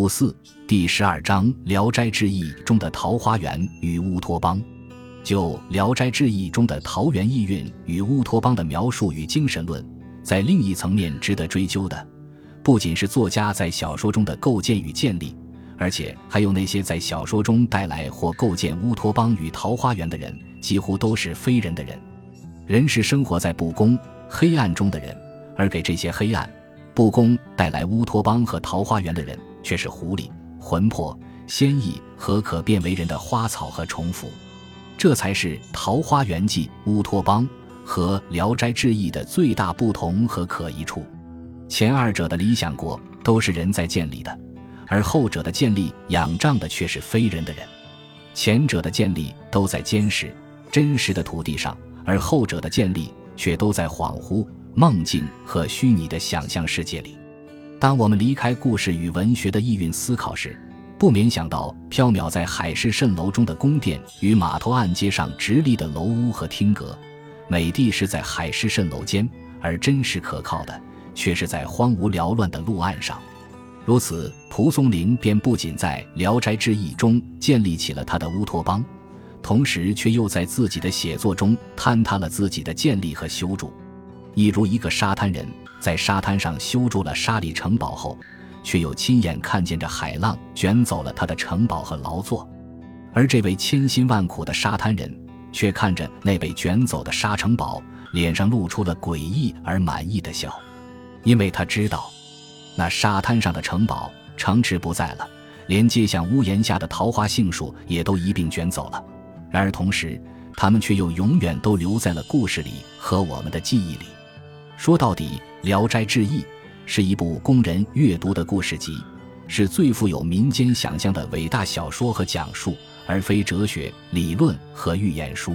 五四第十二章《聊斋志异》中的桃花源与乌托邦。就《聊斋志异》中的桃源意蕴与乌托邦的描述与精神论，在另一层面值得追究的，不仅是作家在小说中的构建与建立，而且还有那些在小说中带来或构建乌托邦与桃花源的人，几乎都是非人的人。人是生活在不公、黑暗中的人，而给这些黑暗、不公带来乌托邦和桃花源的人。却是狐狸、魂魄、仙意和可变为人的花草和重复，这才是《桃花源记》乌托邦和《聊斋志异》的最大不同和可疑处。前二者的理想国都是人在建立的，而后者的建立仰仗的却是非人的人。前者的建立都在坚实、真实的土地上，而后者的建立却都在恍惚、梦境和虚拟的想象世界里。当我们离开故事与文学的意蕴思考时，不免想到飘渺在海市蜃楼中的宫殿与码头岸街上直立的楼屋和厅阁。美的是在海市蜃楼间，而真实可靠的却是在荒芜缭乱的陆岸上。如此，蒲松龄便不仅在《聊斋志异》中建立起了他的乌托邦，同时却又在自己的写作中坍塌了自己的建立和修筑。一如一个沙滩人。在沙滩上修筑了沙里城堡后，却又亲眼看见着海浪卷走了他的城堡和劳作，而这位千辛万苦的沙滩人，却看着那被卷走的沙城堡，脸上露出了诡异而满意的笑，因为他知道，那沙滩上的城堡、城池不在了，连接向屋檐下的桃花杏树也都一并卷走了。然而同时，他们却又永远都留在了故事里和我们的记忆里。说到底，《聊斋志异》是一部供人阅读的故事集，是最富有民间想象的伟大小说和讲述，而非哲学理论和预言书。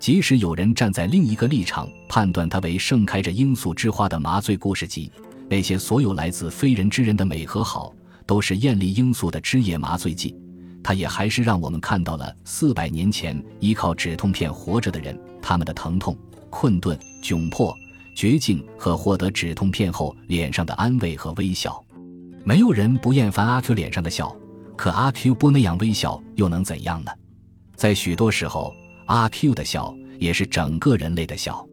即使有人站在另一个立场判断它为盛开着罂粟之花的麻醉故事集，那些所有来自非人之人的美和好，都是艳丽罂粟的枝叶麻醉剂。它也还是让我们看到了四百年前依靠止痛片活着的人，他们的疼痛、困顿、窘迫。绝境和获得止痛片后脸上的安慰和微笑，没有人不厌烦阿 Q 脸上的笑，可阿 Q 不那样微笑又能怎样呢？在许多时候，阿 Q 的笑也是整个人类的笑。